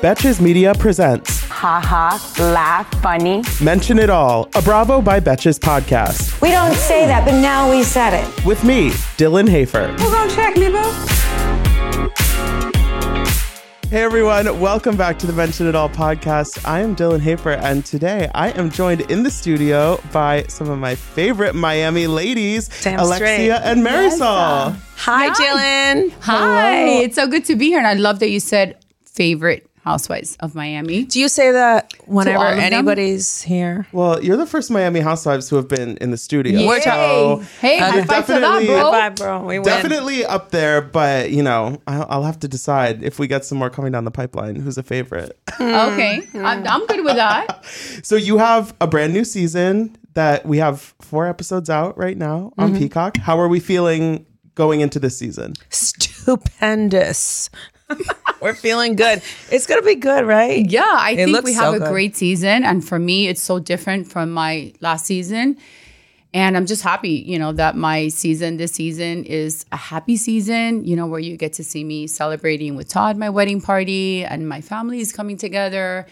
Betches Media presents haha, laugh, funny. Mention It All, a Bravo by Betches podcast. We don't say that, but now we said it. With me, Dylan Hafer. Hold on, check me, boo. Hey everyone, welcome back to the Mention It All podcast. I am Dylan Hafer, and today I am joined in the studio by some of my favorite Miami ladies, Damn Alexia straight. and Marisol. Uh, hi, Dylan. Hi, it's so good to be here, and I love that you said favorite housewives of Miami. Do you say that whenever all of them? anybody's here? Well, you're the first Miami housewives who have been in the studio. We're so Hey, high five to that, definitely- bro. Bye, bro. We win. definitely up there, but you know, I'll, I'll have to decide if we get some more coming down the pipeline. Who's a favorite? Okay, I'm, I'm good with that. So you have a brand new season that we have four episodes out right now on Mm-hmm. Peacock. How are we feeling going into this season? Stupendous. We're feeling good. It's gonna be good, right? Yeah, I think looks we have so a good. great season, and for me, it's so different from my last season. And I'm just happy, you know, that my season this season is a happy season, you know, where you get to see me celebrating with Todd, my wedding party, and my family is coming together.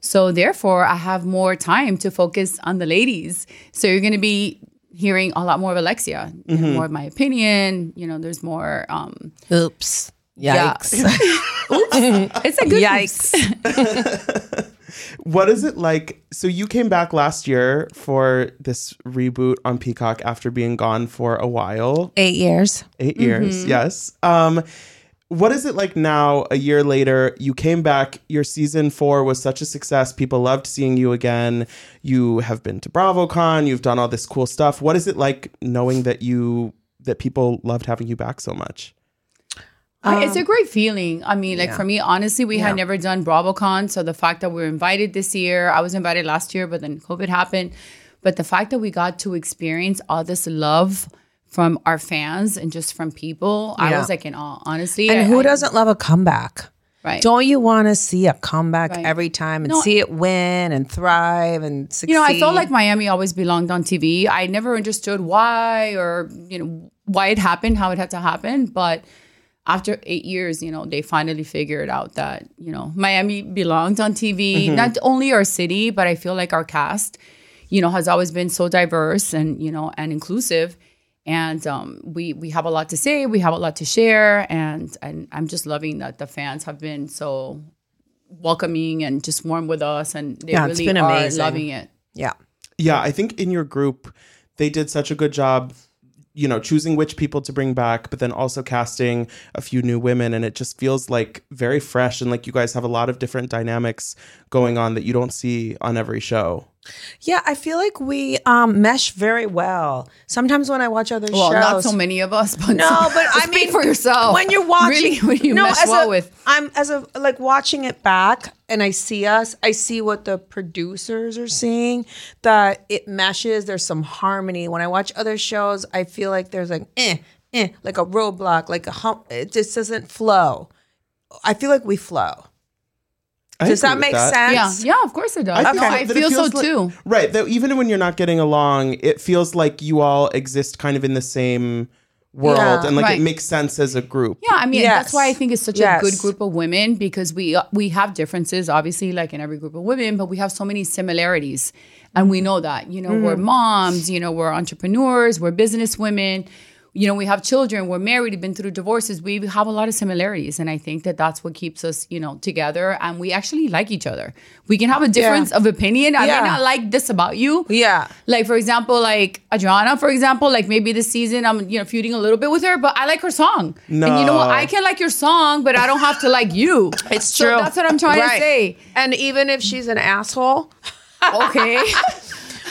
So therefore, I have more time to focus on the ladies. So you're going to be hearing a lot more of Alexia, know, more of my opinion. You know, there's more. Um, Oops. Yeah. Yikes. it's a good Yikes. What is it like? So you came back last year for this reboot on Peacock after being gone for a while, Eight years. 8 years. Yes. Um, what is it like now? A year later, you came back. Your season four was such a success. People loved seeing you again. You have been to BravoCon. You've done all this cool stuff. What is it like knowing that you that people loved having you back so much? I- it's um, a great feeling. I mean, like yeah. for me, honestly, we Yeah. had never done BravoCon, so the fact that we were invited this year, I was invited last year, but then COVID happened. But the fact that we got to experience all this love from our fans and just from people, I was like in awe. Honestly, And I- who I- doesn't love a comeback? Right. Don't you want to see a comeback Right. every time and No. see it win and thrive and succeed? you know, I felt like Miami always belonged on TV. I never understood why or you know why it happened, how it had to happen, but after eight years, you know, they finally figured out that you know Miami belongs on TV. Not only our city, but I feel like our cast, you know, has always been so diverse and you know and inclusive. And um, we we have a lot to say, we have a lot to share, and and I'm just loving that the fans have been so welcoming and just warm with us, and they Yeah, it's really been are amazing. loving it. yeah. Yeah, I think in your group, they did such a good job, you know, choosing which people to bring back, but then also casting a few new women. And it just feels like very fresh. And like you guys have a lot of different dynamics going on that you don't see on every show. Yeah, I feel like we um, mesh very well. Sometimes when I watch other shows Well, shows, not so many of us, but No, but I mean, for yourself. when you're watching, really, when you no, mesh as well a, with. I'm as a like watching it back, and I see us. I see what the producers are seeing. That it meshes. There's some harmony. When I watch other shows, I feel like there's like eh, eh, like a roadblock, like a hump. It just doesn't flow. I feel like we flow. I Does that agree with make sense? Yeah, yeah, of course it does. I no, I that it feel so like- too. Right. That even when you're not getting along, it feels like you all exist kind of in the same world Yeah. and like Right. it makes sense as a group. Yeah, I mean Yes. that's why I think it's such Yes. a good group of women because we we have differences, obviously, like in every group of women, but we have so many similarities, and we know that. You know, we're Mm-hmm. moms. You know, we're entrepreneurs. We're business women. You know, we have children. We're married. We've been through divorces. We have a lot of similarities, and I think that that's what keeps us, you know, together. And we actually like each other. We can have a difference of opinion. I Yeah. may not like this about you. Yeah. Like for example, like Adriana, for example, like maybe this season I'm you know feuding a little bit with her, but I like her song. No. And you know what? I can like your song, but I don't have to like you. It's So true. that's what I'm trying Right. to say. And even if she's an asshole, Okay.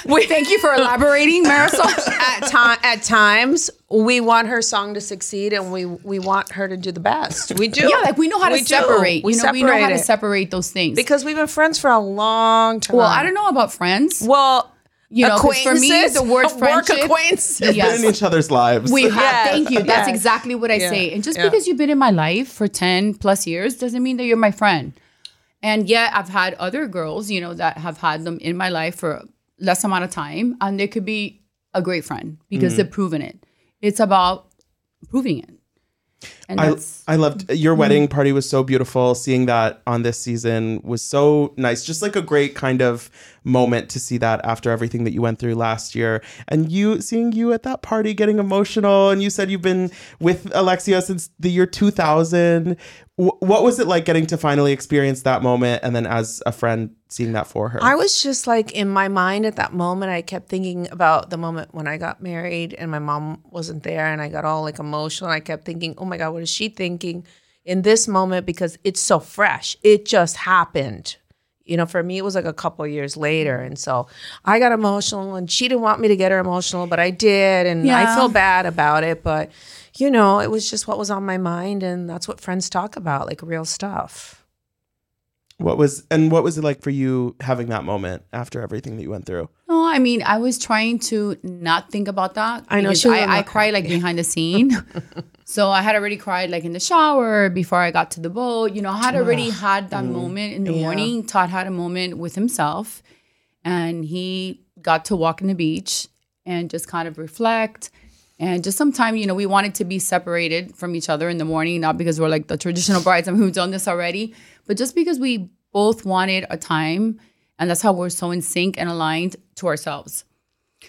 We- Thank you for elaborating, Marisol. at time at times we want her song to succeed and we we want her to do the best. We do. yeah, like we know how to We do. separate. We you know, we know how to it. separate those things. because we've been friends for a long time. well, I don't know about friends. Well, You know, 'cause for me, acquaintances, the word work friendship- acquaintances. Yes. in each other's lives. We have. Yes, Thank you. That's yes. exactly what I Yeah, say. And just yeah. because you've been in my life for 10 plus years doesn't mean that you're my friend. And yet I've had other girls, you know, that have had them in my life for less amount of time and they could be a great friend because they've proven it. It's about proving it. And I, I loved uh, your mm-hmm. wedding party was so beautiful. Seeing that on this season was so nice. Just like a great kind of moment to see that after everything that you went through last year. And you seeing you at that party getting emotional. And you said you've been with Alexia since the year 2000. W- what was it like getting to finally experience that moment? And then as a friend, seeing that for her? I was just like in my mind at that moment. I kept thinking about the moment when I got married and my mom wasn't there, and I got all like emotional. And I kept thinking, "Oh my God, what is she thinking in this moment?" Because it's so fresh. It just happened. You know, for me, it was like a couple of years later, and so I got emotional, and she didn't want me to get her emotional, but I did, and I feel bad about it. But you know, it was just what was on my mind, and that's what friends talk about, like real stuff. What was and what was it like for you having that moment after everything that you went through? No, I mean, I was trying to not think about that. I know, because she I, I cried like behind the scene. so I had already cried like in the shower before I got to the boat. You know, I had already had that mm-hmm. moment in the morning. Todd had a moment with himself and he got to walk in the beach and just kind of reflect. And just sometime, you know, we wanted to be separated from each other in the morning, not because we're like the traditional brides. I mean, we've done this already, but just because we both wanted a time. And that's how we're so in sync and aligned to ourselves.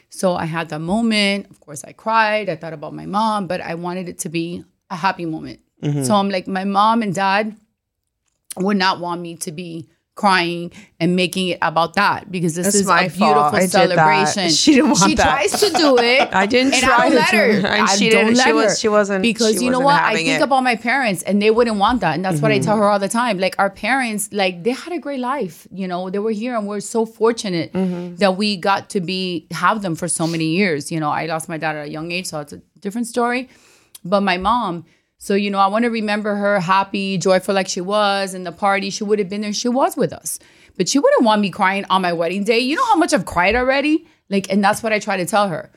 So I had that moment. Of course, I cried. I thought about my mom, but I wanted it to be a happy moment. Mm-hmm. So I'm like, my mom and dad would not want me to be crying and making it about that because this That's is my a beautiful celebration. She didn't want She that. She tries to do it. I didn't and try I don't to let do her. it. And I she don't didn't- let she was- her. she wasn't- because she you know what? I think it. about my parents and they wouldn't want that, and that's what I mm-hmm. tell her all the time. Like our parents, like they had a great life. You know, they were here, and we're so fortunate mm-hmm. that we got to be have them for so many years. You know, I lost my dad at a young age, so it's a different story. But my mom. So, you know, I want to remember her happy, joyful like she was in the party. She would have been there. She was with us. But she wouldn't want me crying on my wedding day. You know how much I've cried already? Like, and that's what I try to tell her.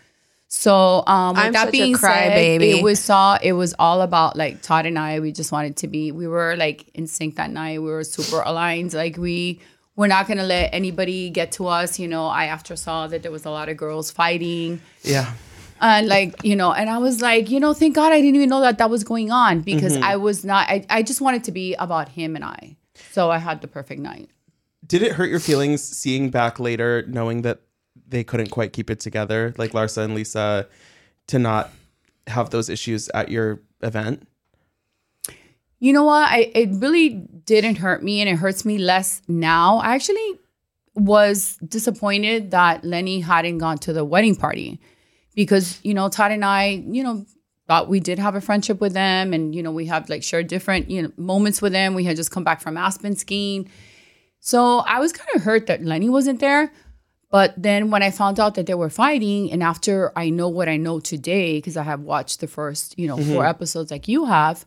So, um, with I'm that such a being said, crybaby. it was saw it was all about like Todd and I. We just wanted to be. We were like in sync that night. We were super aligned. Like we we're not gonna let anybody get to us. You know, I after saw that there was a lot of girls fighting Yeah. And like you know and i was like you know thank god i didn't even know that that was going on because Mm-hmm. i was not I, I just wanted to be about him and i. So i had the perfect night. Did it hurt your feelings seeing back later, knowing that they couldn't quite keep it together, like Larsa and Lisa, to not have those issues at your event? you know what? I, it really didn't hurt me and it hurts me less now. I actually was disappointed that lenny hadn't gone to the wedding party because you know todd and i you know thought we did have a friendship with them and you know we have like shared different you know moments with them. We had just come back from aspen skiing. So i was kind of hurt that lenny wasn't there but then when i found out that they were fighting and after i know what i know today because i have watched the first you know four mm-hmm. episodes like you have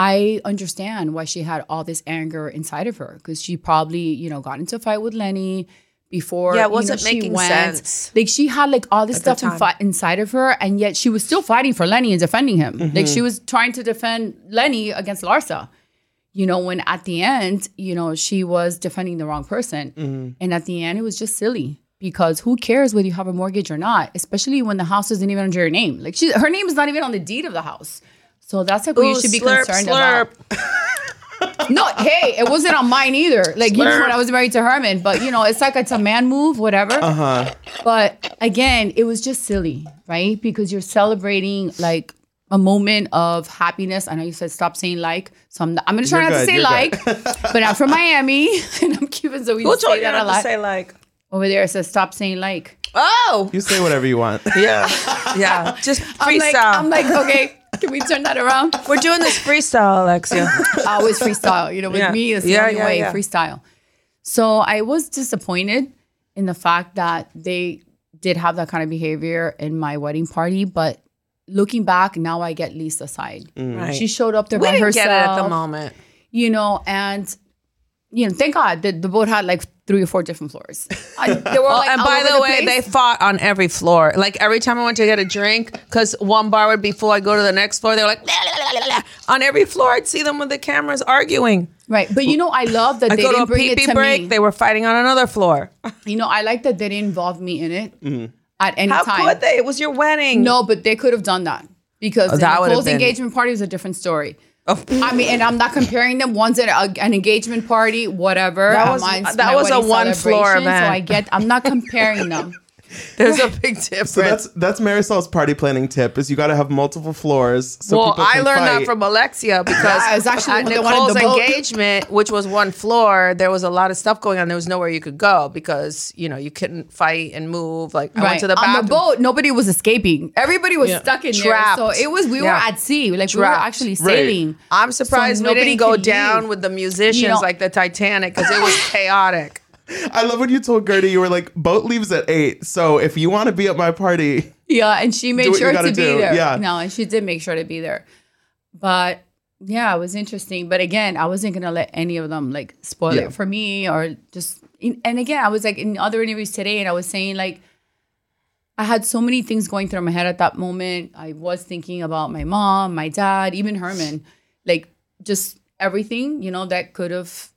I understand why she had all this anger inside of her because she probably, you know, got into a fight with Lenny before. Yeah, it wasn't she making sense. Like she had like all this At stuff in inside of her, and yet she was still fighting for Lenny and defending him. Like Mm-hmm. she was trying to defend Lenny against Larsa. You know, when at the end, you know, she was defending the wrong person, Mm-hmm. and at the end, it was just silly. Because who cares whether you have a mortgage or not, especially when the house isn't even under your name. Like she, her name is not even on the deed of the house. So that's like what you Ooh, should be slurp, concerned slurp. about. No, hey, it wasn't on mine either. Like you know when I was married to Herman, but you know it's like it's a man move, whatever. Uh huh. But again, it was just silly, right? Because you're celebrating like a moment of happiness. I know you said stop saying like, so I'm, not, I'm gonna try You're not to say like, but I'm from Miami and I'm Cuban, so we Who just told say that a not lot. say like? Over there it says stop saying like. Oh, You say whatever you want. yeah, yeah. Just I'm like, I'm like, okay, can we turn that around? We're doing this freestyle, Alexia. always freestyle. You know, with Yeah. me, it's the only yeah, way yeah. freestyle. So I was disappointed in the fact that they did have that kind of behavior in my wedding party, but looking back, now I get Lisa's side. Mm. Right. She showed up there we by didn't herself, get it at the moment. you know, and you know, thank God that the boat had like three or four different floors. I, they were Well, like and by over the, way, place. they fought on every floor. Like every time I went to get a drink, because one bar would be full, I go to the next floor. They were like, "La, la, la, la, la." on every floor, I'd see them with the cameras arguing. right, but you know, I love that I they go to a bring it break, me. they were fighting on another floor. you know, I like that they didn't involve me in it mm. at any How time. could they? It was your wedding. No, but they could have done that because Oh, the that would have been- engagement party is a different story. Oh. I mean, and I'm not comparing them. One's at a, an engagement party, whatever. That was- that was a one-floor celebration, event. So I get. I'm not comparing them. There's a big difference. So that's that's Marisol's party planning tip: is you got to have multiple floors. So well, people I learned fight. that from Alexia because Yeah, it was actually at the one Nicole's the boat. engagement, which was one floor, there was a lot of stuff going on. There was nowhere you could go because you know you couldn't fight and move. Like I went to the on the boat, nobody was escaping. Everybody was Yeah. stuck in Trapped. there. So it was. We were at sea. Like we were Trapped. actually Right. sailing. I'm surprised So we nobody go down leave. with the musicians You know- like the Titanic because it was chaotic. I love when you told Guerdy you were like, boat leaves at eight. So if you want to be at my party, Yeah, and she made sure to gotta be there. Yeah. No, and she did make sure to be there. But yeah, it was interesting. But again, I wasn't gonna let any of them like spoil Yeah. it for me or just. And again, I was like in other interviews today, and I was saying like. I had so many things going through my head at that moment. I was thinking about my mom, my dad, even Herman, like just everything, you know, that could have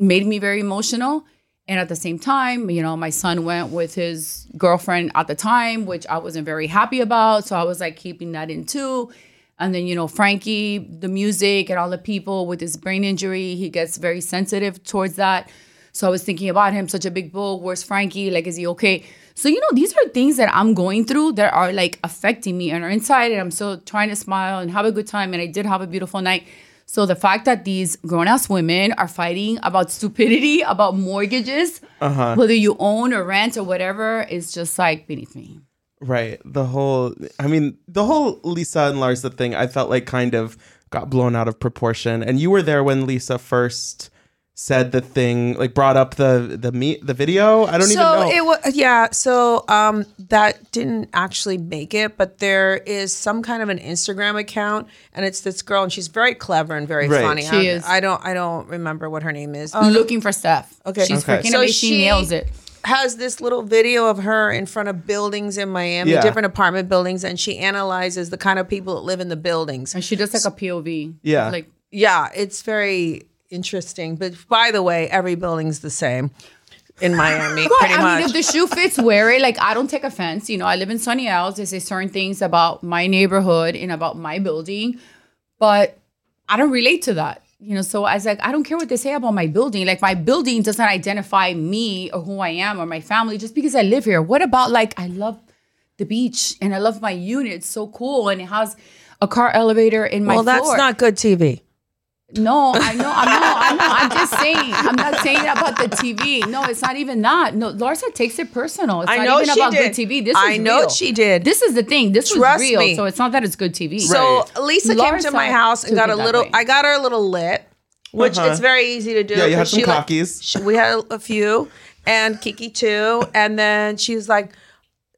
made me very emotional. And at the same time, you know, my son went with his girlfriend at the time, which I wasn't very happy about. So I was like keeping that in too. And then, you know, Frankie, the music and all the people with his brain injury, he gets very sensitive towards that. So I was thinking about him, such a big bull. Where's Frankie? Like, is he okay? So, you know, these are things that I'm going through that are like affecting me and are inside. And I'm still trying to smile and have a good time. And I did have a beautiful night. So the fact that these grown ass women are fighting about stupidity, about mortgages, uh-huh. whether you own or rent or whatever, is just like beneath me. right? The whole, I mean, the whole Lisa and Larsa thing, I felt like kind of got blown out of proportion. And you were there when Lisa first said the thing, like brought up the the meet the video. I don't even know. it was yeah so um that didn't actually make it but there is some kind of an instagram account and it's this girl and she's very clever and very Right. funny She I, is. I don't i don't remember what her name is I'm Looking for Steph. Okay. She's Okay. freaking So amazing. She, she- nails it. has this little video of her in front of buildings in Miami, Yeah. different apartment buildings, and she analyzes the kind of people that live in the buildings. And she does like a POV. Yeah. Like Yeah, it's very interesting. But by the way, every building's the same in Miami, pretty I much. mean, if the shoe fits, wear it. Like, I don't take offense. You know, I live in Sunny Isles. They say certain things about my neighborhood and about my building, but I don't relate to that. You know, so I was like, I don't care what they say about my building. Like, my building doesn't identify me or who I am or my family just because I live here. What about, like, I love the beach and I love my unit. It's so cool. And it has a car elevator in my well, that's floor. not good TV. No, I know, I know, I know. I'm just saying. I'm not saying about the TV. No, it's not even that. No, Larsa takes it personal. It's I not know even she about did. good TV. This I is know real. she did. This is the thing. This Trust was real. me. So it's not that it's good TV. So Lisa came to my house and got a little. way. I got her a little lit, which Uh-huh. it's very easy to do. Yeah, you had 'cause some she like- cockies. she- we had a few, and Kiki too. And then she was like,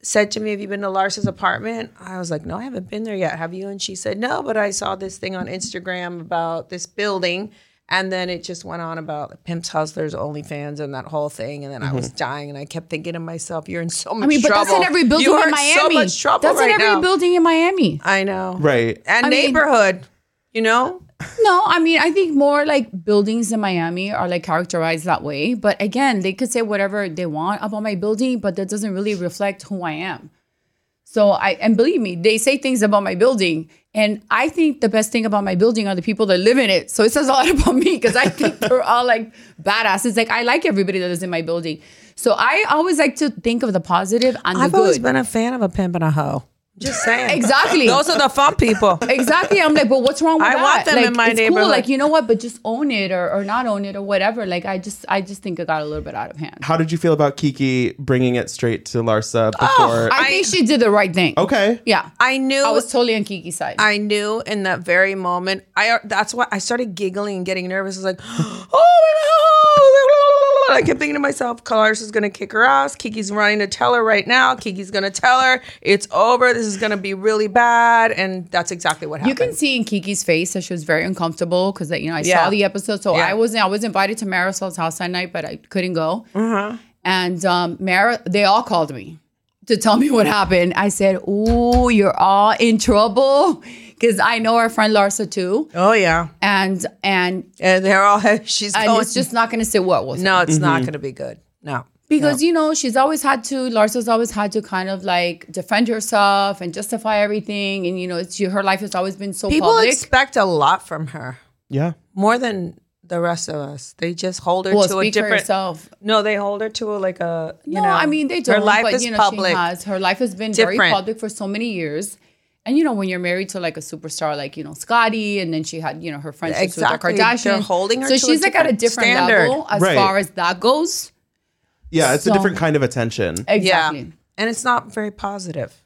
said to me, "Have you been to Larsa's apartment?" I was like, "No, I haven't been there yet. Have you?" And she said, "No, but I saw this thing on Instagram about this building." And then it just went on about pimps, hustlers, OnlyFans, and that whole thing. And then I was mm-hmm. dying, and I kept thinking to myself, "You're in so much I mean, but trouble. that's in every building you are in Miami. so much trouble that's right in every now." building in Miami. I know. right. And I mean- neighborhood, you know? No, I mean, I think more like buildings in Miami are like characterized that way. But again, they could say whatever they want about my building, but that doesn't really reflect who I am. So I and believe me, they say things about my building, and I think the best thing about my building are the people that live in it. So it says a lot about me because I think they're all like badasses. Like I like everybody that is in my building. So I always like to think of the positive and the good. I've good. always been a fan of a pimp and a hoe. Just saying. exactly. Those are the fun people. Exactly. I'm like, but what's wrong with I that? want them like, in my it's neighborhood. Cool. Like, you know what? But just own it or, or not own it or whatever. Like, I just, I just think it got a little bit out of hand. How did you feel about Kiki bringing it straight to Larsa before? I, think she did the right thing. okay. Yeah. I knew I was totally on Kiki's side. I knew in that very moment. I that's why I started giggling and getting nervous. I was like, oh my god! I kept thinking to myself, Clarissa is gonna kick her ass. Kiki's running to tell her right now. Kiki's gonna tell her it's over. This is gonna be really bad, and that's exactly what happened. You can see in Kiki's face that she was very uncomfortable because you know I Yeah. saw the episode. So Yeah. I wasn't I was invited to Marisol's house that night, but I couldn't go. Uh-huh. And um, Mar, they all called me to tell me what happened. I said, "Ooh, you're all in trouble," because I know our friend Larsa too, oh yeah, and and and they're all she's and going. it's just not going to sit well with her. no, it's not mm-hmm. gonna be good. No. because you know she's always had to larsa's always had to kind of like defend herself and justify everything and you know it's, her life has always been so People public expect a lot from her, Yeah. more than the rest of us. They just hold her well to a speak for different. yourself No, they hold her to a, like a. You no know, i mean they don't Her life but is you know public. she has her life has been very public for so many years and you know when you're married to like a superstar like you know Scottie and then she had you know her friendships Exactly. with the Kardashians They're holding her so to a she's like at a different different standard. level as Right. far as that goes Yeah, it's a different kind of attention. exactly Yeah. And it's not very positive.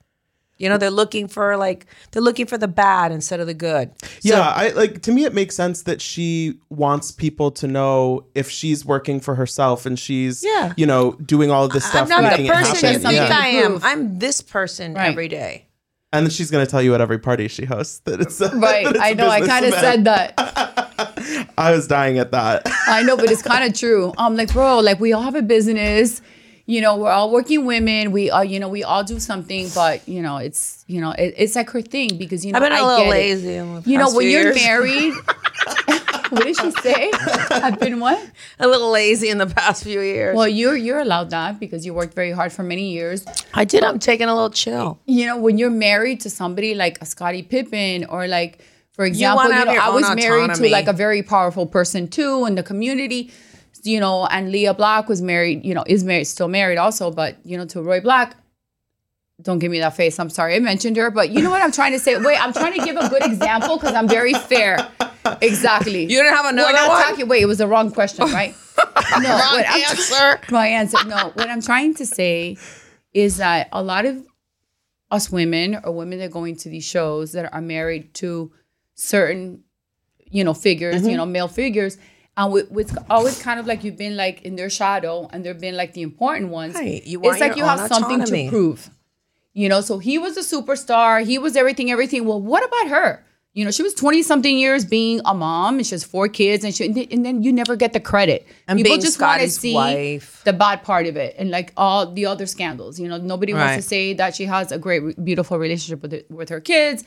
You know, they're looking for like they're looking for the bad instead of the good. yeah, I like to me it makes sense that she wants people to know if she's working for herself and she's Yeah. you know, doing all of this stuff I'm not making the person you think Yeah. I am. I'm this person Right. every day. And then she's gonna tell you at every party she hosts that it's a, that right it's i a know i kind of said that I was dying at that. I know, but it's kind of true. I'm like, bro, like we all have a business. You know, we're all working women. We all, you know, we all do something, but you know, it's you know, it, it's like her thing because you know, I've been a I little get lazy You know, when you're years. married, what did she say? I've been what? a little lazy in the past few years. Well, you're you're allowed that because you worked very hard for many years. I did. I'm taking a little chill. You know, when you're married to somebody like a Scottie Pippen or like, for example, you, have know, I was married autonomy. to like a very powerful person too in the community. You know, and Lea Black was married. You know, is married, still married also, but you know, to Roy Black. Don't give me that face. I'm sorry I mentioned her, but you know what I'm trying to say. Wait, I'm trying to give a good example because I'm very fair. Exactly. You didn't have another not one? talking. Wait, it was the wrong question, right? no, Wrong answer. my answer. No, what I'm trying to say is that a lot of us women or women that are going to these shows that are married to certain, you know, figures, Mm-hmm. you know, male figures, and with, with always kind of like you've been like in their shadow and they've been like the important ones. Right. You want it's like you have something to prove. You know, so he was a superstar. He was everything, everything. Well, what about her? You know, she was 20 something years being a mom and she has four kids and she, and then- you never get the credit. And People being just want to see wife. the bad part of it and like all the other scandals. You know, nobody wants to say that she has a great, beautiful relationship with, it, with her kids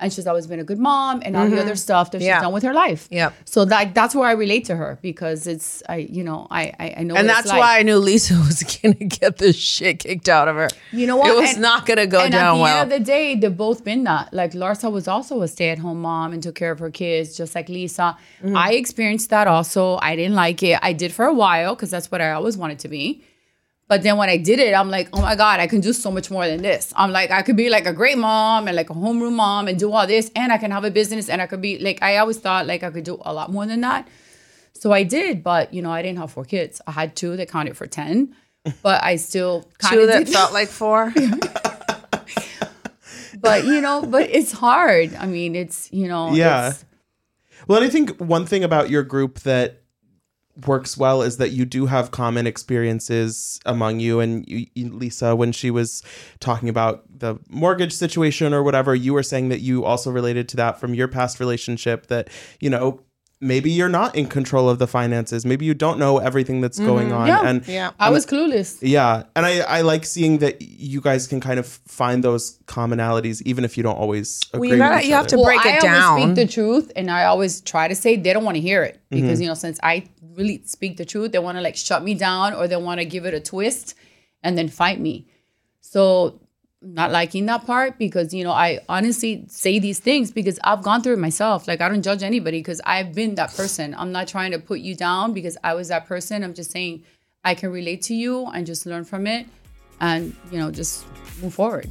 and she's always been a good mom and all the other stuff that she's Mm-hmm. Yeah. done with her life. Yep. So that that's where I relate to her because it's, I, you know, I, I, I know And that's like. why I knew Lisa was gonna get the shit kicked out of her. You know what? It was And- not gonna go and down at the well. end of the day, they've both been that. Like Larsa was also a stay-at-home mom and took care of her kids, just like Lisa. Mm-hmm. I experienced that also. I didn't like it. I did for a while because that's what I always wanted to be. But then when I did it, I'm like, oh my God, I can do so much more than this. I'm like, I could be like a great mom and like a homeroom mom and do all this, and I can have a business and I could be like, I always thought like I could do a lot more than that. So I did, but you know, I didn't have four kids. I had two that counted for 10, but I still kind Two that did felt like four. but you know, but it's hard. I mean, it's you know, Yeah. it's- Well, and I think one thing about your group that works well is that you do have common experiences among you and you, Lisa when she was talking about the mortgage situation or whatever you were saying that you also related to that from your past relationship that you know maybe you're not in control of the finances maybe you don't know everything that's going on Yeah. and Yeah. I was clueless. yeah and I, I like seeing that you guys can kind of find those commonalities even if you don't always agree you gotta- with you have other. to break I it always down. speak the truth, and I always try to say they don't want to hear it Mm-hmm. because you know, since I really speak the truth, they want to like shut me down or they want to give it a twist and then fight me. So not liking that part because you know I honestly say these things because I've gone through it myself. Like I don't judge anybody because I've been that person. I'm not trying to put you down because I was that person. I'm just saying I can relate to you and just learn from it and you know just move forward.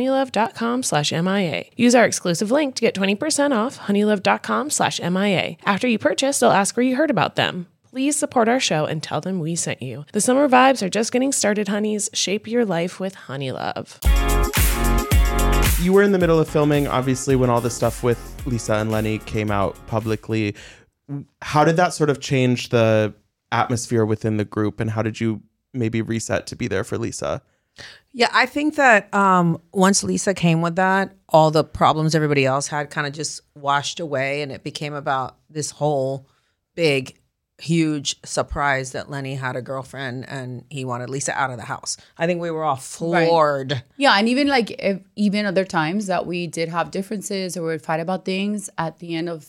honeylove.com slash MIA. Use our exclusive link to get 20% off honeylove.com slash MIA. After you purchase, they'll ask where you heard about them. Please support our show and tell them we sent you. The summer vibes are just getting started, honeys. Shape your life with Honeylove. You were in the middle of filming, obviously, when all the stuff with Lisa and Lenny came out publicly. How did that sort of change the atmosphere within the group, and how did you maybe reset to be there for Lisa? Yeah, I think that um, once Lisa came with that, all the problems everybody else had kind of just washed away, and it became about this whole big, huge surprise that Lenny had a girlfriend and he wanted Lisa out of the house. I think we were all floored. Yeah, and even like if, even other times that we did have differences or we would fight about things at the end of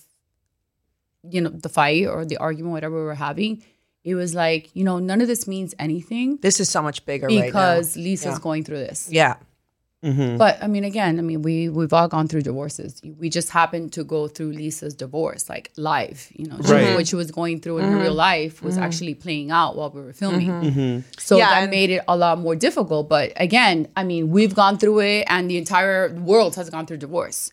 you know the fight or the argument whatever we were having, it was like you know none of this means anything This is so much bigger right now. because Lisa's Yeah. going through this. Yeah. Mm-hmm. But I mean, again, I mean, we we've all gone through divorces. We just happened to go through Lisa's divorce, like live. You know, she, what she was going through in her mm-hmm. real life was mm-hmm. actually playing out while we were filming. So Mm-hmm. Yeah, that made it a lot more difficult. But again, I mean, we've gone through it, and the entire world has gone through divorce.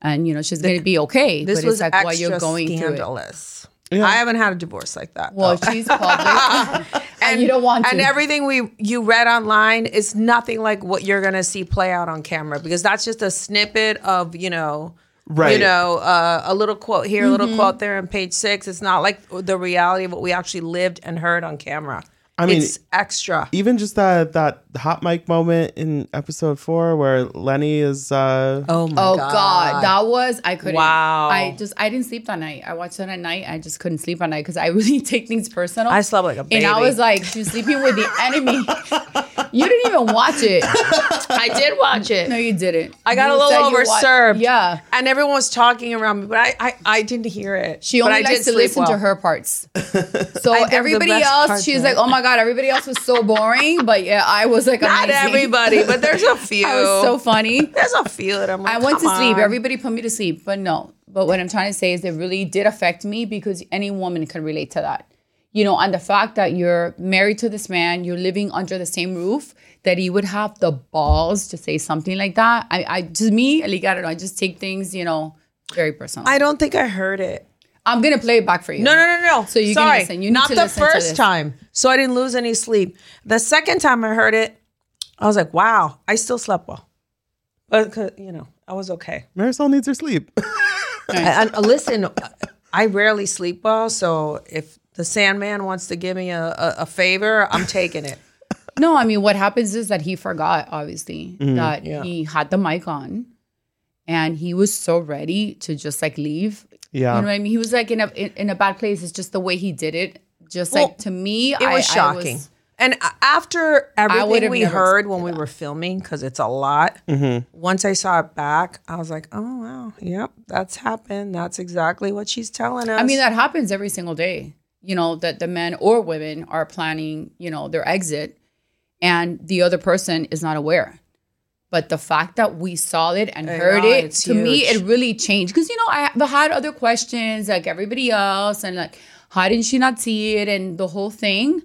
And you know, she's going to be okay. This but was it's like extra while you're going through it. Scandalous. I haven't had a divorce like that. Well, though. she's public, and, you don't want to. And everything we you read online is nothing like what you're gonna see play out on camera because that's just a snippet of you know. Right. You know, uh, a little quote here, a little Mm-hmm. quote there on page six. It's not like the reality of what we actually lived and heard on camera. I mean, it's extra. Even just that that hot mic moment in episode four where Lenny is uh Oh my Oh God. that was I couldn't. Wow. I just I didn't sleep that night. I watched it at night. I just couldn't sleep at night because I really take things personal. I slept like a baby, and I was like, she's sleeping with the enemy. you didn't even watch it. I did watch it. No, you didn't. I got You a little said you overserved. yeah. And everyone was talking around me, but I I, I didn't hear it. She But only I likes did to sleep listen to her parts. So I think the everybody else, parts she's like, oh my God, everybody else was so boring. But yeah, I was like, Not amazing. everybody, but there's a few. I was so funny. There's a few that I'm like, I went to sleep. on. Everybody put me to sleep, but no. But what I'm trying to say is it really did affect me because any woman can relate to that. You know, and the fact that you're married to this man, you're living under the same roof, that he would have the balls to say something like that. I, I to me, like I don't know, I just take things, you know, very personal. I don't think I heard it. I'm gonna play it back for you. No, no, no, no. So you Sorry, can listen. You need not to the listen to first this. time. So I didn't lose any sleep. The second time I heard it, I was like, wow, I still slept well. But you know, I was okay. Marisol needs her sleep. And, and listen, I rarely sleep well, so if the Sandman wants to give me a, a, a favor, I'm taking it. No, I mean, what happens is that he forgot, obviously, Mm-hmm. that Yeah. he had the mic on and he was so ready to just like leave. Yeah. You know what I mean? He was like in a in, in a bad place. It's just the way he did it. Just Well, like to me, It was shocking. and after everything we heard when we were filming, because it's a lot, mm-hmm. once I saw it back, I was like, oh, wow, yep, that's happened. That's exactly what she's telling us. I mean, that happens every single day. You know, that the men or women are planning, you know, their exit and the other person is not aware. But the fact that we saw it and I heard know, it, to me, it really changed. Because, you know, I had other questions like everybody else and like, how did she not see it and the whole thing?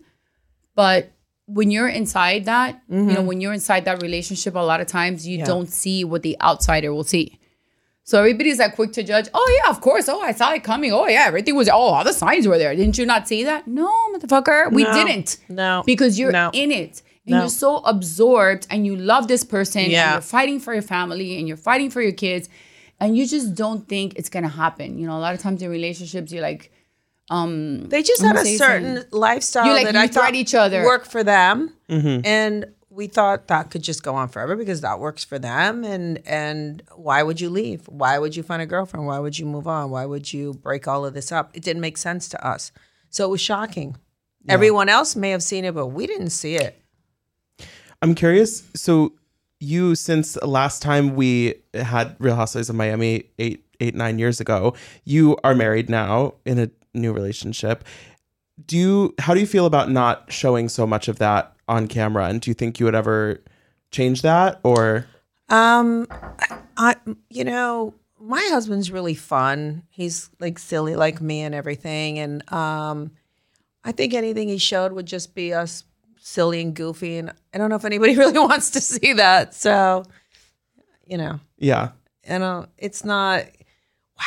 But when you're inside that, you know, Mm-hmm. when you're inside that relationship, a lot of times you don't see what the outsider will see. So everybody's like quick to judge. Oh yeah, of course. Oh, I saw it coming. Oh yeah, everything was. Oh, all the signs were there. Didn't you not see that? No, motherfucker, we No. didn't. No. because you're No. in it and No. you're so absorbed and you love this person. Yeah. and you're fighting for your family and you're fighting for your kids, and you just don't think it's gonna happen. You know, a lot of times in relationships, you're like, they just I'm had a certain something. lifestyle You, like, that you I thought each other. worked for them, Mm-hmm. and we thought that could just go on forever because that works for them. And and why would you leave? Why would you find a girlfriend? Why would you move on? Why would you break all of this up? It didn't make sense to us, so it was shocking. Everyone else may have seen it, but we didn't see it. I'm curious. So you, since last time we had Real Housewives of Miami eight, eight, nine years ago, you are married now in a new relationship. Do you? How do you feel about not showing so much of that on camera? And do you think you would ever change that, or? Um, I, you know, my husband's really fun. He's like silly like me and everything. And um, I think anything he showed would just be us silly and goofy. And I don't know if anybody really wants to see that. So, you know, Yeah. you uh, know, it's not, wow,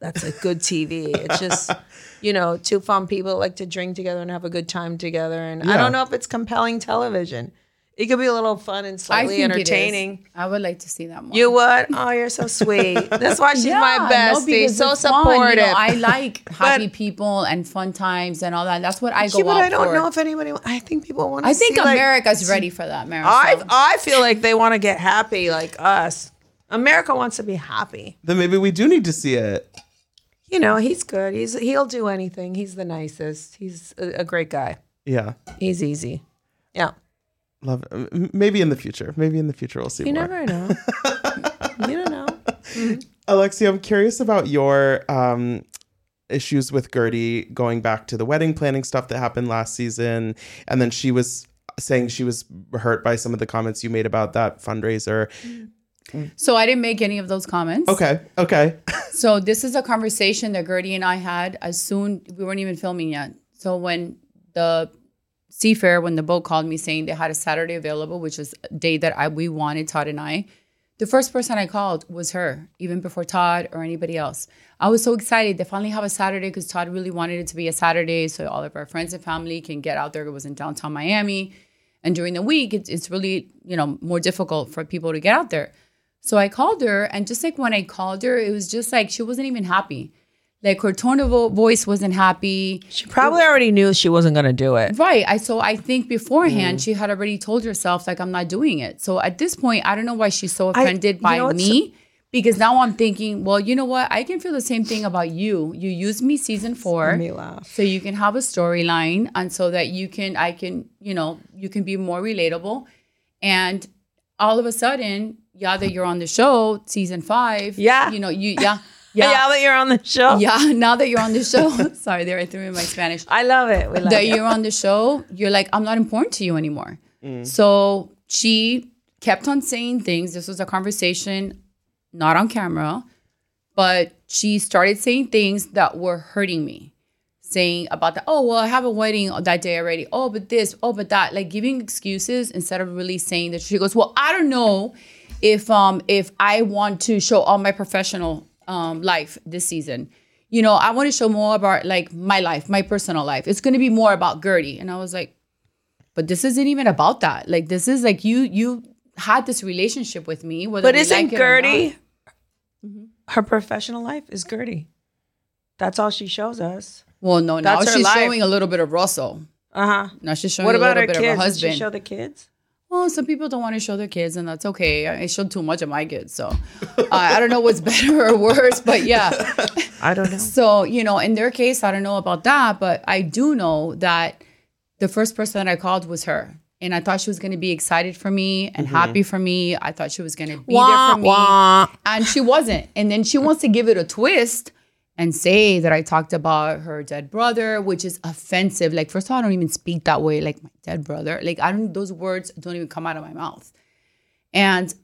that's a good TV. It's just, you know, two fun people like to drink together and have a good time together. And I don't know if it's compelling television. It could be a little fun and I slightly think entertaining. It is. I would like to see that more. You would? Oh, you're so sweet. That's why she's my Yeah, no, bestie. because so supportive. You know, I like happy people and fun times and all that. That's what I go yeah, but out I don't for. know if anybody. I think people want. to I think see, like- America's ready for that, Marisol. I I feel like they want to get happy like us. America wants to be happy. Then maybe we do need to see it. You know, he's good. He's he'll do anything. He's the nicest. He's a, a great guy. Yeah. He's easy. Yeah. Love. Uh, m- Maybe in the future. Maybe in the future we'll see You more. never know. you don't know. Mm-hmm. Alexia, I'm curious about your um, issues with Guerdy going back to the wedding planning stuff that happened last season. And then she was saying she was hurt by some of the comments you made about that fundraiser. Mm. so I didn't make any of those comments. Okay. Okay. So this is a conversation that Guerdy and I had as soon we weren't even filming yet. So when the Seafair, when the boat called me saying they had a Saturday available, which is a day that I we wanted Todd and I, the first person I called was her, even before Todd or anybody else. I was so excited. They finally have a Saturday because Todd really wanted it to be a Saturday, so all of our friends and family can get out there. It was in downtown Miami, and during the week, it's, it's really you know more difficult for people to get out there. So I called her, and just like when I called her, it was just like she wasn't even happy. Like her tone of voice wasn't happy. She probably already knew she wasn't going to do it. Right. I so I think beforehand Mm. she had already told herself like I'm not doing it. So at this point, I don't know why she's so I- offended you by know me. Because now I'm thinking, well, you know what? I can feel the same thing about you. You used me season four, me laugh. so you can have a storyline, and so that you can, I can, you know, you can be more relatable. And all of a sudden, yeah, that you're on the show, season five, Yeah. you know, you, yeah, Yeah. now that you're on the show. yeah. Now that you're on the show, sorry, there I threw in my Spanish I love it. We love that it. you're on the show, you're like, I'm not important to you anymore. So she kept on saying things. This was a conversation, not on camera, but she started saying things that were hurting me. Saying about that, oh, well, I have a wedding that day already. Oh, but this, oh, but that. Like giving excuses instead of really saying that she goes, Well, I don't know if um if I want to show all my professional um life this season. you know, I want to show more about like my life, my personal life. It's going to be more about Guerdy. And I was like, but this isn't even about that. Like this is like you you had this relationship with me. Whether But isn't like Guerdy. Mm-hmm. her professional life is Guerdy? That's all she shows us. Well, no, now That's her she's life. showing a little bit of Russell. Uh huh. Now she's showing What a about little her bit of her kids? Did she husband. show the kids? Well, some people don't want to show their kids, and that's okay. I showed too much of my kids, so uh, I don't know what's better or worse, but yeah. I don't know. So you know, in their case, I don't know about that, but I do know that the first person that I called was her, and I thought she was going to be excited for me and happy for me. I thought she was going to be there for me, and she wasn't. And then she wants to give it a twist and say that I talked about her dead brother, which is offensive. Like, first of all, I don't even speak that way. Like my dead brother. Like I don't. Those words don't even come out of my mouth. And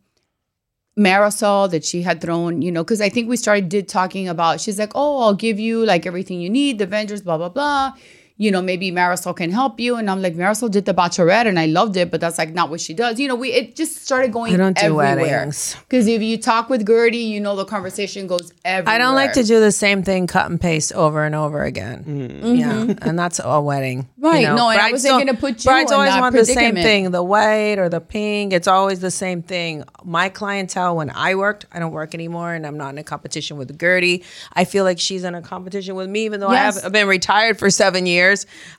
Marisol that she had thrown, you know, because I think we started did talking about. She's like, "Oh, I'll give you like everything you need, the Avengers, blah blah blah." You know, maybe Marisol can help you, and I'm like, Marisol did the Bachelorette, and I loved it, but that's like not what she does. You know, we it just started going. I don't do everywhere. weddings. because if you talk with Guerdy, you know the conversation goes everywhere. I don't like to do the same thing, cut and paste over and over again. Yeah, and that's a wedding, Mm-hmm. Right, no, and I wasn't don't- gonna put you brides in always that want the same thing, the white or the pink. It's always the same thing. My clientele, when I worked, I don't work anymore, and I'm not in a competition with Guerdy. I feel like she's in a competition with me, even though I have I've been retired for seven years.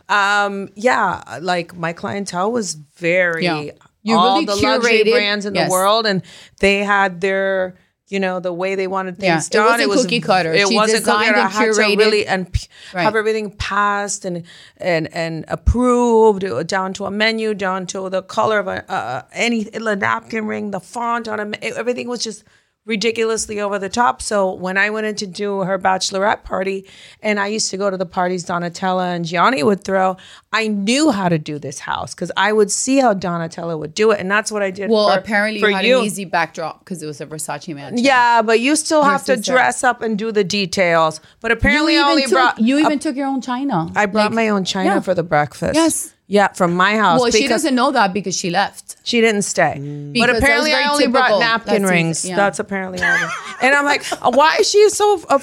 Um, yeah, like my clientele was very Yeah. You all really the luxury curated- brands in yes. the world, and they had their. You know the way they wanted Yeah, things it done. wasn't cookie cutter. It She wasn't cookie cutter. I had to really and p- Right. have everything passed and and and approved down to a menu, down to the color of a uh, any the napkin ring, the font on a everything was just ridiculously over the top. So when I went in to do her bachelorette party, and I used to go to the parties Donatella and Gianni would throw, I knew how to do this house because I would see how Donatella would do it, and that's what I did. Well, for- apparently for you had you. an easy backdrop because it was a Versace mansion. Yeah, but you still have to dress up and do the details. But you apparently, even I only took, brought you even took your own china. I brought Like, my own china yeah. for the breakfast. Yes. Yeah, from my house. Well, she doesn't know that because she left. She didn't stay. Because But apparently, I only brought napkin That's rings. yeah. That's apparently all. and I'm like, uh, why is she so uh,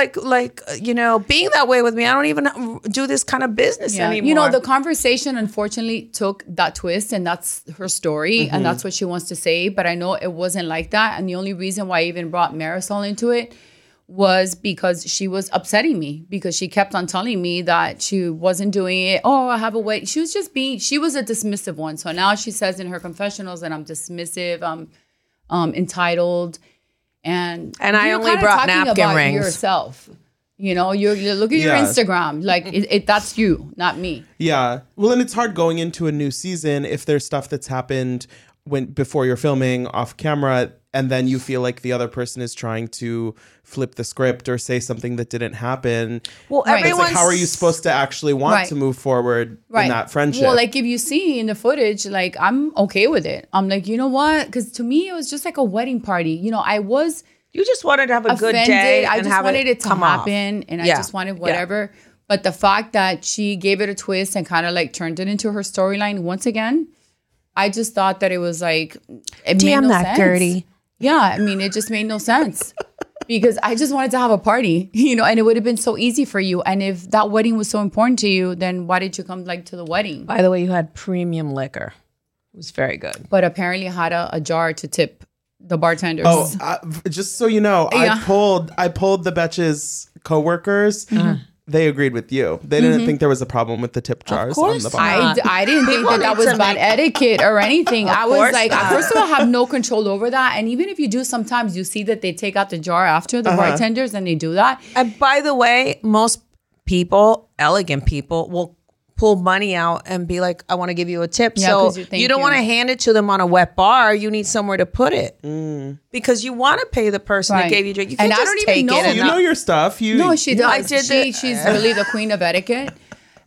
like like uh, you know being that way with me? I don't even do this kind of business Yeah. anymore. You know, the conversation unfortunately took that twist, and that's her story, Mm-hmm. and that's what she wants to say. But I know it wasn't like that. And the only reason why I even brought Marisol into it was because she was upsetting me because she kept on telling me that she wasn't doing it. Oh, I have a weight. She was just being, she was a dismissive one. So now she says in her confessionals that I'm dismissive, I'm um, entitled. And And I only brought napkin rings. yourself. You know, you're, you look at your Yeah. Instagram, like it, it, that's you, not me. Yeah. Well, and it's hard going into a new season if there's stuff that's happened when before you're filming off camera and then you feel like the other person is trying to flip the script or say something that didn't happen. well, Right. It's like how are you supposed to actually want Right. to move forward in that friendship? Well, like if you see in the footage, like I'm okay with it. I'm like, you know what? Because to me, it was just like a wedding party. You know, I was You just wanted to have a good day. I and just have wanted it, to come off. and I Yeah. just wanted Yeah. whatever. But the fact that she gave it a twist and kind of like turned it into her storyline once again, I just thought that it was like it Damn made no that, sense. Guerdy. Yeah, I mean, it just made no sense. Because I just wanted to have a party, you know, and it would have been so easy for you. And if that wedding was so important to you, then why did you come like to the wedding? By the way, you had premium liquor. It was very good. but apparently had a, a jar to tip the bartenders. Oh, I, just so you know, Yeah. I pulled I pulled the Betches coworkers. Mm-hmm. They agreed with you. They didn't think there was a problem with the tip jars course on the not. bar. I, d- I didn't think that that was to bad make- etiquette or anything. I was like, not. first of all, I have no control over that. And even if you do, sometimes you see that they take out the jar after the bartenders and they do that. And by the way, most people, elegant people, will pull money out and be like, I want to give you a tip. Yeah, so 'cause you you don't want to hand it to them on a wet bar. You need somewhere to put it. Mm. Because you want to pay the person that gave you drink. You And can't I just don't even take know- it. you not- know your stuff. You No, she does. I did she, the- she's really the queen of etiquette.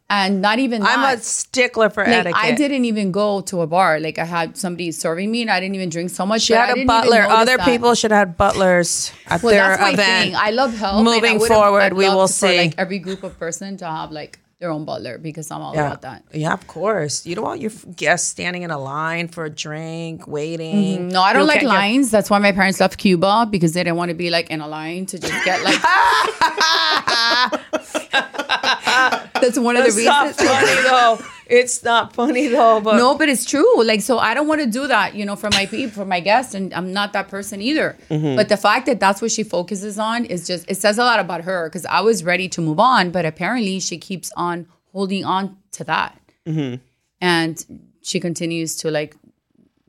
And not even. I'm a stickler for like, etiquette. I didn't even go to a bar. Like I had somebody serving me and I didn't even drink so much. She had a butler. Other that. people should have butlers at Well, their that's my event. thing. I love help. Moving forward, we will to- for, see. like every group of person to have like their own butler because I'm all Yeah. about that. Yeah, of course. You don't want your guests standing in a line for a drink, waiting. Mm-hmm. No, I don't You like can't get- lines. That's why my parents left Cuba because they didn't want to be like in a line to just get like. That's one of the It's not reasons. funny though. It's not funny though. But No, but it's true. Like, so I don't want to do that, you know, for my people, for my guests, and I'm not that person either. Mm-hmm. But the fact that that's what she focuses on is just it says a lot about her because I was ready to move on, but apparently she keeps on holding on to that, mm-hmm. and she continues to like,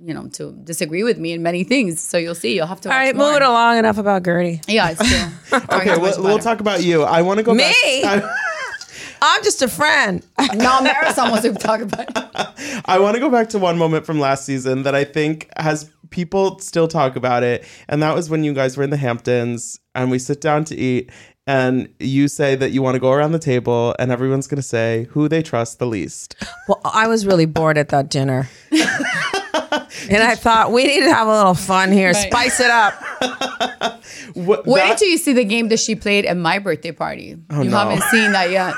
you know, to disagree with me in many things. So you'll see. You'll have to. all watch right, more. moving along. Enough about Guerdy. Yeah, it's true. Okay, we'll, we'll talk about you. I want to go Me? back. I, I'm just a friend. No, Marisol wants to talk about. It. I want to go back to one moment from last season that I think has people still talk about it, and that was when you guys were in the Hamptons and we sit down to eat. And you say that you want to go around the table, and everyone's going to say who they trust the least. Well, I was really bored at that dinner. and I thought we need to have a little fun here, Right. spice it up. What, Wait that- until you see the game that she played at my birthday party. Oh, you Oh, no. haven't seen that yet.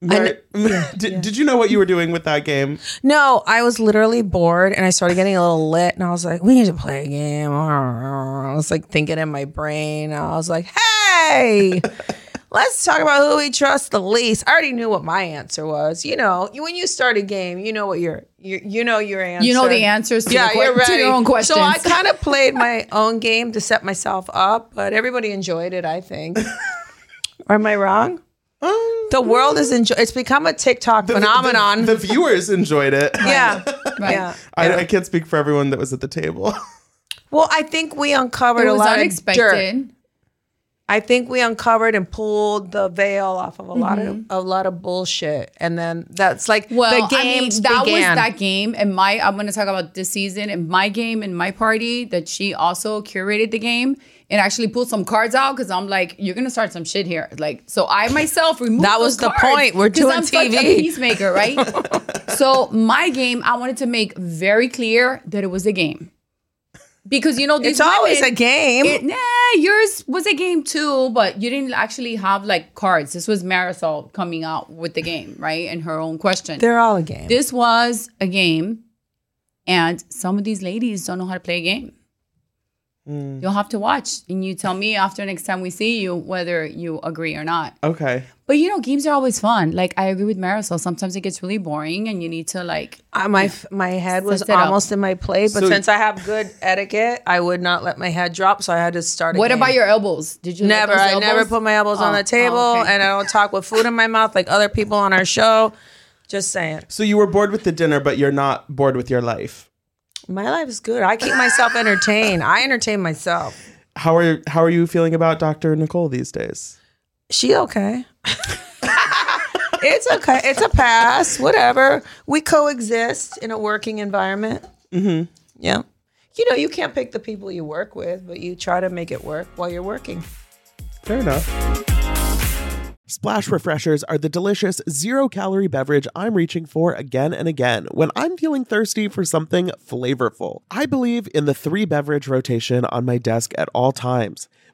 Mar- did, did you know what you were doing with that game? No, I was literally bored and I started getting a little lit and I was like, we need to play a game. I was like thinking in my brain. I was like, hey, let's talk about who we trust the least. I already knew what my answer was. You know, when you start a game, you know what your you, you know your answer. You know the answers to, yeah, the que- you're to ready. your own questions. So I kind of played my own game to set myself up, but everybody enjoyed it. I think. or am I wrong? Um, the world is enjoy. It's become a TikTok phenomenon. The, the viewers enjoyed it. yeah, Right. yeah. I, I can't speak for everyone that was at the table. Well, I think we uncovered it a was lot of dirt. I think we uncovered and pulled the veil off of a lot of Mm-hmm. a lot of bullshit, and then that's like Well, the games I mean, that began. was that game, and my I'm going to talk about this season and my game and my party that she also curated the game and actually pulled some cards out because I'm like, you're going to start some shit here. Like, so I myself removed. That was the point. We're doing I'm such a peacemaker, right? so my game, I wanted to make very clear that it was a game. Because you know these it's always a game. It, nah, yours was a game too, but you didn't actually have like cards. This was Marisol coming out with the game, right? And her own question. They're all a game. this was a game, and some of these ladies don't know how to play a game. Hmm. You'll have to watch, and you tell me after next time we see you whether you agree or not. Okay. But you know, games are always fun. Like I agree with Marisol. Sometimes it gets really boring, and you need to like. I- my f- my head was Sets it up. almost in my plate, but So- since I have good etiquette, I would not let my head drop, so I had to start. A What game. about your elbows? Did you Never. those I never put my elbows on Oh, the table, oh, okay. and I don't talk with food in my mouth like other people on our show. Just saying. So you were bored with the dinner, but you're not bored with your life. My life is good. I keep myself entertained. I entertain myself. How are how are you feeling about Dr. Nicole these days? She okay. it's okay. It's a pass. Whatever. We coexist in a working environment. Mm-hmm. Yeah. You know, you can't pick the people you work with, but you try to make it work while you're working. Fair enough. Splash Refreshers are the delicious zero calorie beverage I'm reaching for again and again when I'm feeling thirsty for something flavorful. I believe in the three beverage rotation on my desk at all times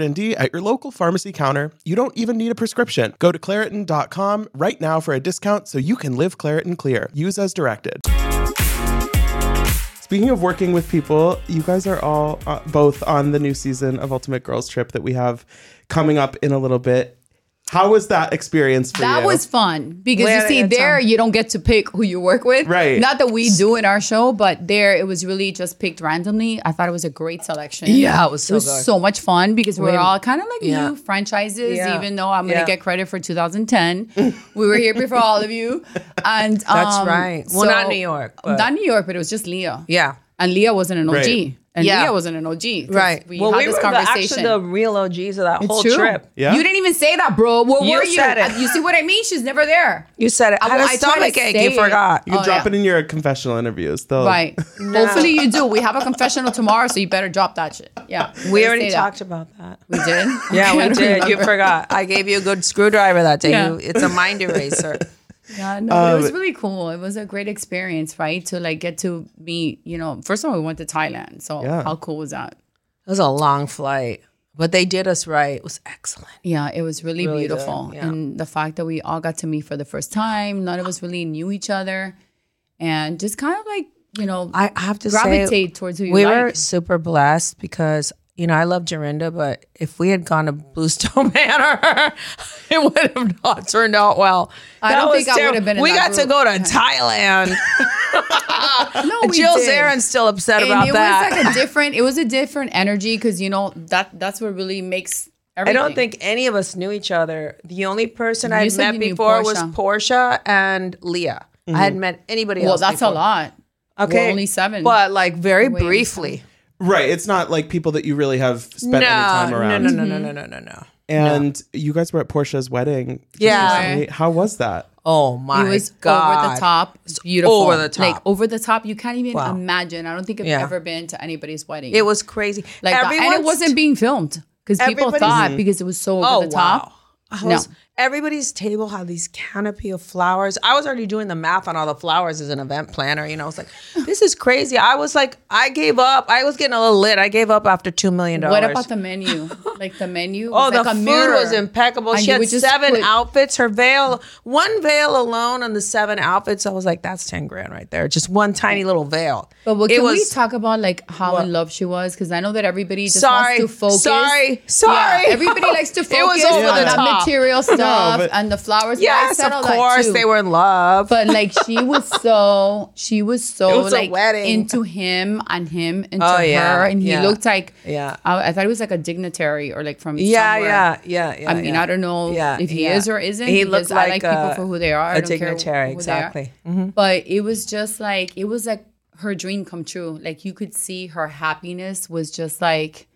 D at your local pharmacy counter. You don't even need a prescription. Go to Claritin.com right now for a discount so you can live Claritin Clear. Use as directed. Speaking of working with people, you guys are all uh, both on the new season of Ultimate Girls Trip that we have coming up in a little bit. How was that experience for That you? was fun because Where you see there on- you don't get to pick who you work with. Right. Not that we do in our show, but there it was really just picked randomly. I thought it was a great selection. Yeah, it was so it was good. so much fun because we're all kind of like Yeah. new franchises. Yeah. Even though I'm gonna Yeah. get credit for 2010, we were here before all of you. And That's um, right. Well, not New York, but- not New York, but it was just Lea. Yeah. And Lea wasn't an OG, Right. and Yeah. Lea wasn't an OG. Right. We well, had we this were the, conversation. actually the real OGs of that It's whole true. trip. Yeah? You didn't even say that, bro. Where You were you? said it. You see what I mean? She's never there. You said it. I had I- a I tried to stomach ache. You forgot. You can Oh, drop yeah. it in your confessional interviews. They'll, Right. Hopefully you do. We have a confessional tomorrow, so you better drop that shit. Yeah. We Better already say that. talked about that. We did. Yeah, Okay, we don't did. You forgot. I gave you a good screwdriver that day. Yeah. You, it's a mind eraser. Yeah, no, but it was Um, really cool. It was a great experience, right? To like get to meet, you know, first of all, we went to Thailand. So Yeah. how cool was that? It was a long flight, but they did us right. It was excellent. Yeah, it was really, Really beautiful. yeah. And the fact that we all got to meet for the first time, none of us really knew each other. And just kind of like, you know, I have to gravitate say, towards who you we like. were super blessed because you know I love Dorinda, but if we had gone to Bluestone Manor, it would have not turned out well. I That don't think I would have been in We got to go to Thailand. no, we Jill. Zarin's still upset and about it that. was like a different it was a different energy because you know that that's what really makes I don't think any of us knew each other. The only person I'd met before was Porsha. Porsha and Lea. I hadn't mm-hmm. met anybody well else. Well, that's before. a lot Okay, We're only seven but like very Wait, briefly. Right. It's not like people that you really have spent any time no, around. no, no, no, no, no, no, no. And you guys were at Porsha's wedding. Yeah. recently. How was that? Oh my god. it was god! over the top beautiful over the top. like over the top you can't even Wow. imagine i don't think i've Yeah. ever been to anybody's wedding It was crazy. like that. and it Everyone's- wasn't being filmed because people Everybody's- thought because it was so over Oh the top wow! I No. was- Everybody's table had these canopy of flowers. I was already doing the math on all the flowers as an event planner. You know, I was like, "This is crazy." I was like, I gave up. I was getting a little lit. I gave up after two million dollars. what about the menu like the menu Oh, the like a food mirror. was impeccable. And she had seven put- outfits. Her veil, one veil alone on the seven outfits. I was like, that's 10 grand right there. Just one tiny little veil. But what, it can we talk about like how What? in love she was? Because I know that everybody just Sorry, wants to focus. sorry, sorry. Yeah, everybody likes to It focus was over on the the top. material stuff but- and the flowers. But I yes, said of all that course too. they were in love. But like she was so she was so It was a like wedding. into him and him into Oh, her, and he yeah. looked like Yeah. I, I thought he was like a dignitary or like from yeah, somewhere. yeah, yeah, yeah. I mean, yeah. I don't know Yeah, if he yeah. is or isn't. He because looked I like like people a- for who they are. I a don't care dignitary, who they are. exactly. Mm-hmm. But it was just like it was like her dream come true. Like you could see her happiness was just like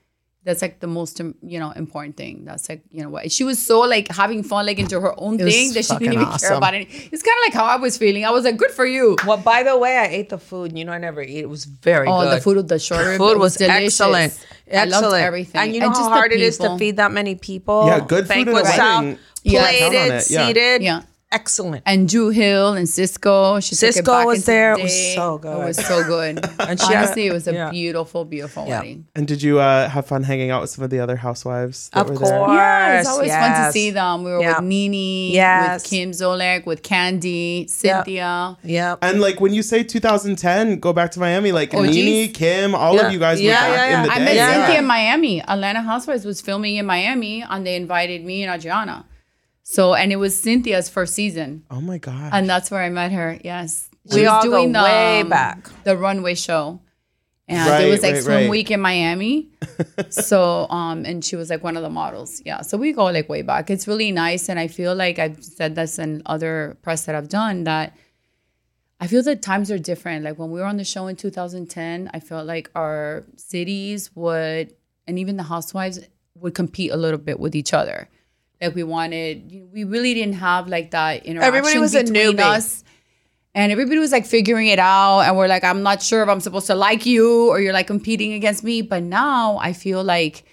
that's like the most um, you know important thing. That's like you know what she was so like having fun like into her own thing that she didn't fucking even care about it. It's kind of like how I was feeling. I was like, good for you. Well, by the way, I ate the food. You know, I never eat. It was very Oh, good. the food with the short rib food it was, delicious. excellent. I loved Excellent. everything. And you know And how just the hard it is to feed that many people? Yeah, good food at a Banquet style, wedding, you Yeah. count plated, it, yeah. seated. Yeah. Excellent. and Dru Hill and Sisqó. She took it Sisqó back was into the there. It was so good. It was so good. And she had- Honestly, it was a yeah. beautiful, beautiful Yeah. wedding. And did you uh, have fun hanging out with some of the other housewives? That Of were there? course. Yeah, it's always fun to see them. We were Yeah. with NeNe, Yes. with Kim Zolciak, with Kandi, Cynthia. Yep. And like when you say 2010, go back to Miami, like Oh, NeNe, geez. Kim, all Yeah. of you guys Yeah, were back yeah, yeah. in the I day. met Yeah. Cynthia in Miami. Atlanta Housewives was filming in Miami, and they invited me and Adriana. So, and it was Cynthia's first season, Oh my god. and that's where I met her. Yes, We all go way back. the runway show, and Right, it was like right, swim right. week in Miami. so, um, and she was like one of the models. Yeah, so we go like way back. It's really nice, and I feel like I've said this in other press that I've done that. I feel that times are different. Like when we were on the show in 2010, I felt like our cities would, and even the housewives would compete a little bit with each other. Like we wanted, we really didn't have like that interaction Everybody was a between newbie. us. And everybody was like figuring it out. And we're like, I'm not sure if I'm supposed to like you or you're like competing against me. But now I feel like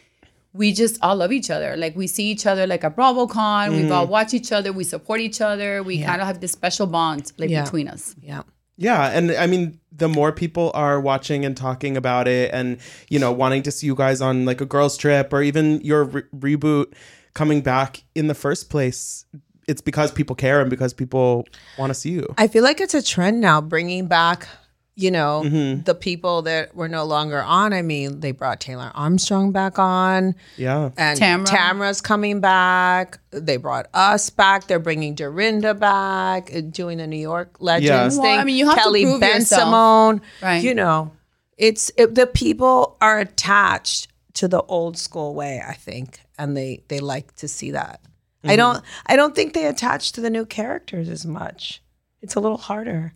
we just all love each other. Like we see each other like at BravoCon. We Mm-hmm. all watch each other. We support each other. We kind of have this special bond like Yeah. between us. Yeah. Yeah, and I mean, the more people are watching and talking about it, and you know, wanting to see you guys on like a girls' trip or even your re- reboot coming back in the first place, it's because people care and because people want to see you. I feel like it's a trend now, bringing back, you know, Mm-hmm. the people that were no longer on. I mean, they brought Taylor Armstrong back on, Yeah, and Tamra. Tamra's coming back. They brought us back. They're bringing Dorinda back, uh, doing the New York Legends Yeah. thing. Well, I mean, you have to Kelly prove Ben yourself. Simone. Right. You know, it's it, the people are attached to the old school way. I think, and they they like to see that. Mm-hmm. I don't. I don't think they attach to the new characters as much. It's a little harder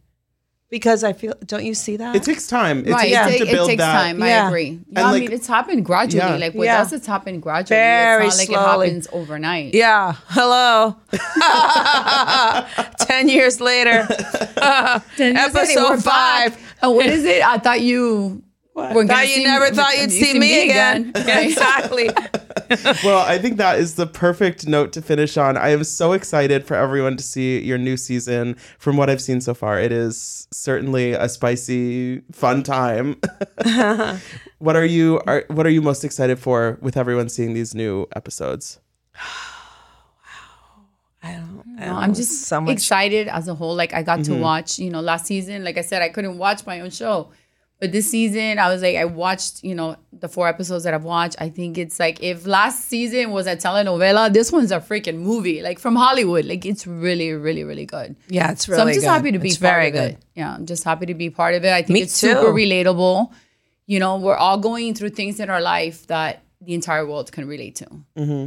because I feel. Don't you see that? it takes time. It right. takes it, time ta- to it build takes that. time. Yeah. I agree. And, I like- mean, it's happened gradually. Yeah. Like with Yeah. us, it's happened gradually. Very it's not like slowly. it happens overnight. yeah. Hello. Ten years later. Then you said, "Hey, we're Episode back." five. Oh, what is it? I thought you weren't gonna Thought you see never me- thought you'd you see, me again. right? exactly. well, I think that is the perfect note to finish on. I am so excited for everyone to see your new season. From what I've seen so far, it is certainly a spicy, fun time. what are you are what are you most excited for with everyone seeing these new episodes? I don't. I don't I'm just so much. excited as a whole. Like I got Mm-hmm. to watch, you know, last season. Like I said, I couldn't watch my own show, but this season I was like, I watched, you know, the four episodes that I've watched. I think it's like if last season was a telenovela, this one's a freaking movie, like from Hollywood. Like it's really, really, really good. Yeah, it's really. so I'm just good. happy to be It's very good. it. Yeah, I'm just happy to be part of it. I think Me it's super relatable. You know, we're all going through things in our life that the entire world can relate to. Mm-hmm.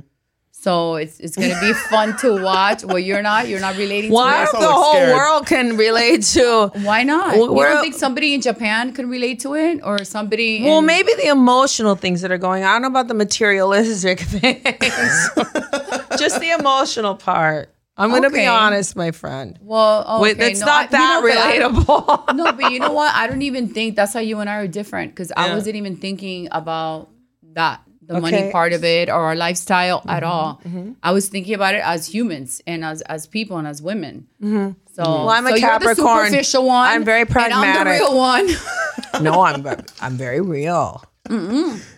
So it's it's gonna be fun to watch. Well, you're not you're not relating Why to if the whole scared. world can relate to? Why not? Well, you we're- don't think somebody in Japan can relate to it, or somebody? Well, in- maybe the emotional things that are going. on. I don't know about the materialistic things. Just the emotional part. I'm going to be honest, my friend. Well, okay, Wait, it's no, not I- that you know, relatable. no, but you know what? I don't even think that's how you and I are different because I wasn't even thinking about that the Okay. money part of it or our lifestyle at mm-hmm. all. Mm-hmm. I was thinking about it as humans and as as people and as women. Mm-hmm. So, Well, I'm a so You're the Capricorn. superficial one. I'm very And I'm pragmatic. the real one. no, I'm I'm very real.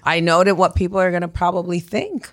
I know that what people are going to probably think.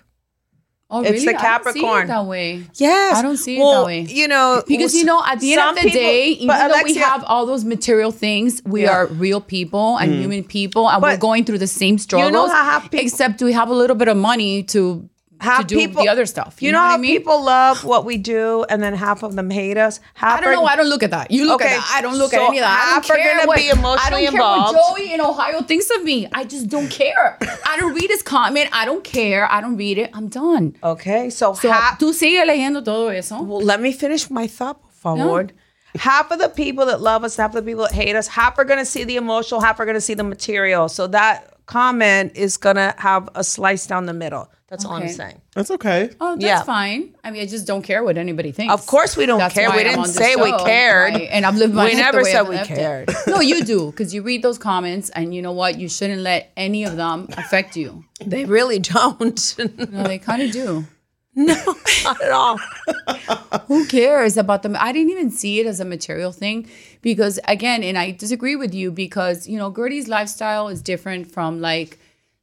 Oh, It's really? the I don't see Capricorn. it that way. Yes, I don't see it that way. You know, Because you know, at the end of the people- day, even but though we have all those material things, we Yeah. are real people and mm. human people, and we're going through the same struggles. how half people- except we have a little bit of money to half to do people, the other stuff. You, know, what how I mean? people love what we do, and then half of them hate us. Half I don't are- know. I don't look at that. You look Okay, at that. I don't look so at any of that. I don't are care gonna what, be emotionally I don't involved. care what Joey in Ohio thinks of me. I just don't care. I don't read his comment. I don't care. I don't read it. I'm done. Okay, so, So half, tú sigue leyendo todo eso. Well, let me finish my thought, por favor. Half of the people that love us, half of the people that hate us, half are going to see the emotional, half are going to see the material. So that comment is going to have a slice down the middle. That's all I'm saying. That's okay. Oh, that's Yeah. fine. I mean, I just don't care what anybody thinks. Of course we don't That's care. We I'm didn't say we show, cared. right? And I've lived my We life the never way said I've we lived it. cared. no, you do because you read those comments, and you know what? You shouldn't let any of them affect you. They really don't. No, they kind of do. No, not at all. who cares about them? I didn't even see it as a material thing because again, and I disagree with you because you know Guerdy's lifestyle is different from like,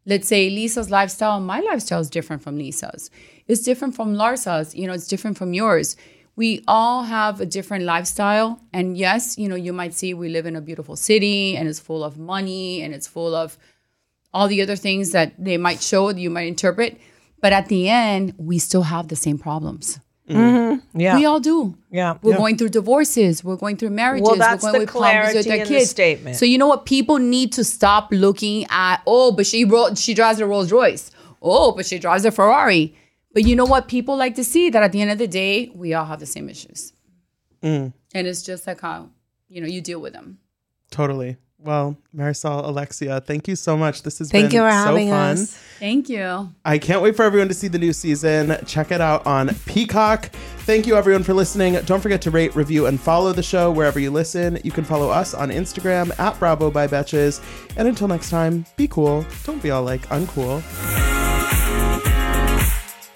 let's say Lisa's lifestyle. and My lifestyle is different from Lisa's. It's different from Larsa's. You know, it's different from yours. We all have a different lifestyle, and yes, you know, you might see we live in a beautiful city and it's full of money and it's full of all the other things that they might show that you might interpret but at the end we still have the same problems. Yeah. we all do. Yeah. we're going through divorces. We're going through marriages. Well, that's we're the with problems with clarity their in the statement. so you know what? People need to stop looking at oh but she ro- she drives a rolls royce. Oh but she drives a ferrari. But you know what? People like to see that at the end of the day we all have the same issues. Mm. and it's just like how you know you deal with them. Totally. Well, Marisol, Alexia, thank you so much. This has Thank been you for so having fun. us. thank you I can't wait for everyone to see the new season. Check it out on Peacock. Thank you, everyone, for listening. Don't forget to rate, review, and follow the show wherever you listen. You can follow us on Instagram at Bravo by Betches. And until next time, be cool. Don't be all like uncool.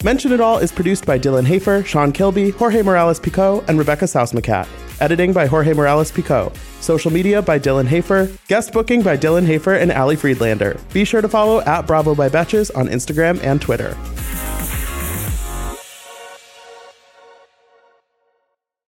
Mention It All is produced by Dylan Hafer, Sean Kilby, Jorge Morales Pico, and Rebecca Sausmacat. Editing by Jorge Morales Pico. Social media by Dylan Hafer. Guest booking by Dylan Hafer and Ali Friedlander. Be sure to follow at Bravo by Betches on Instagram and Twitter.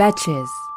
Betches.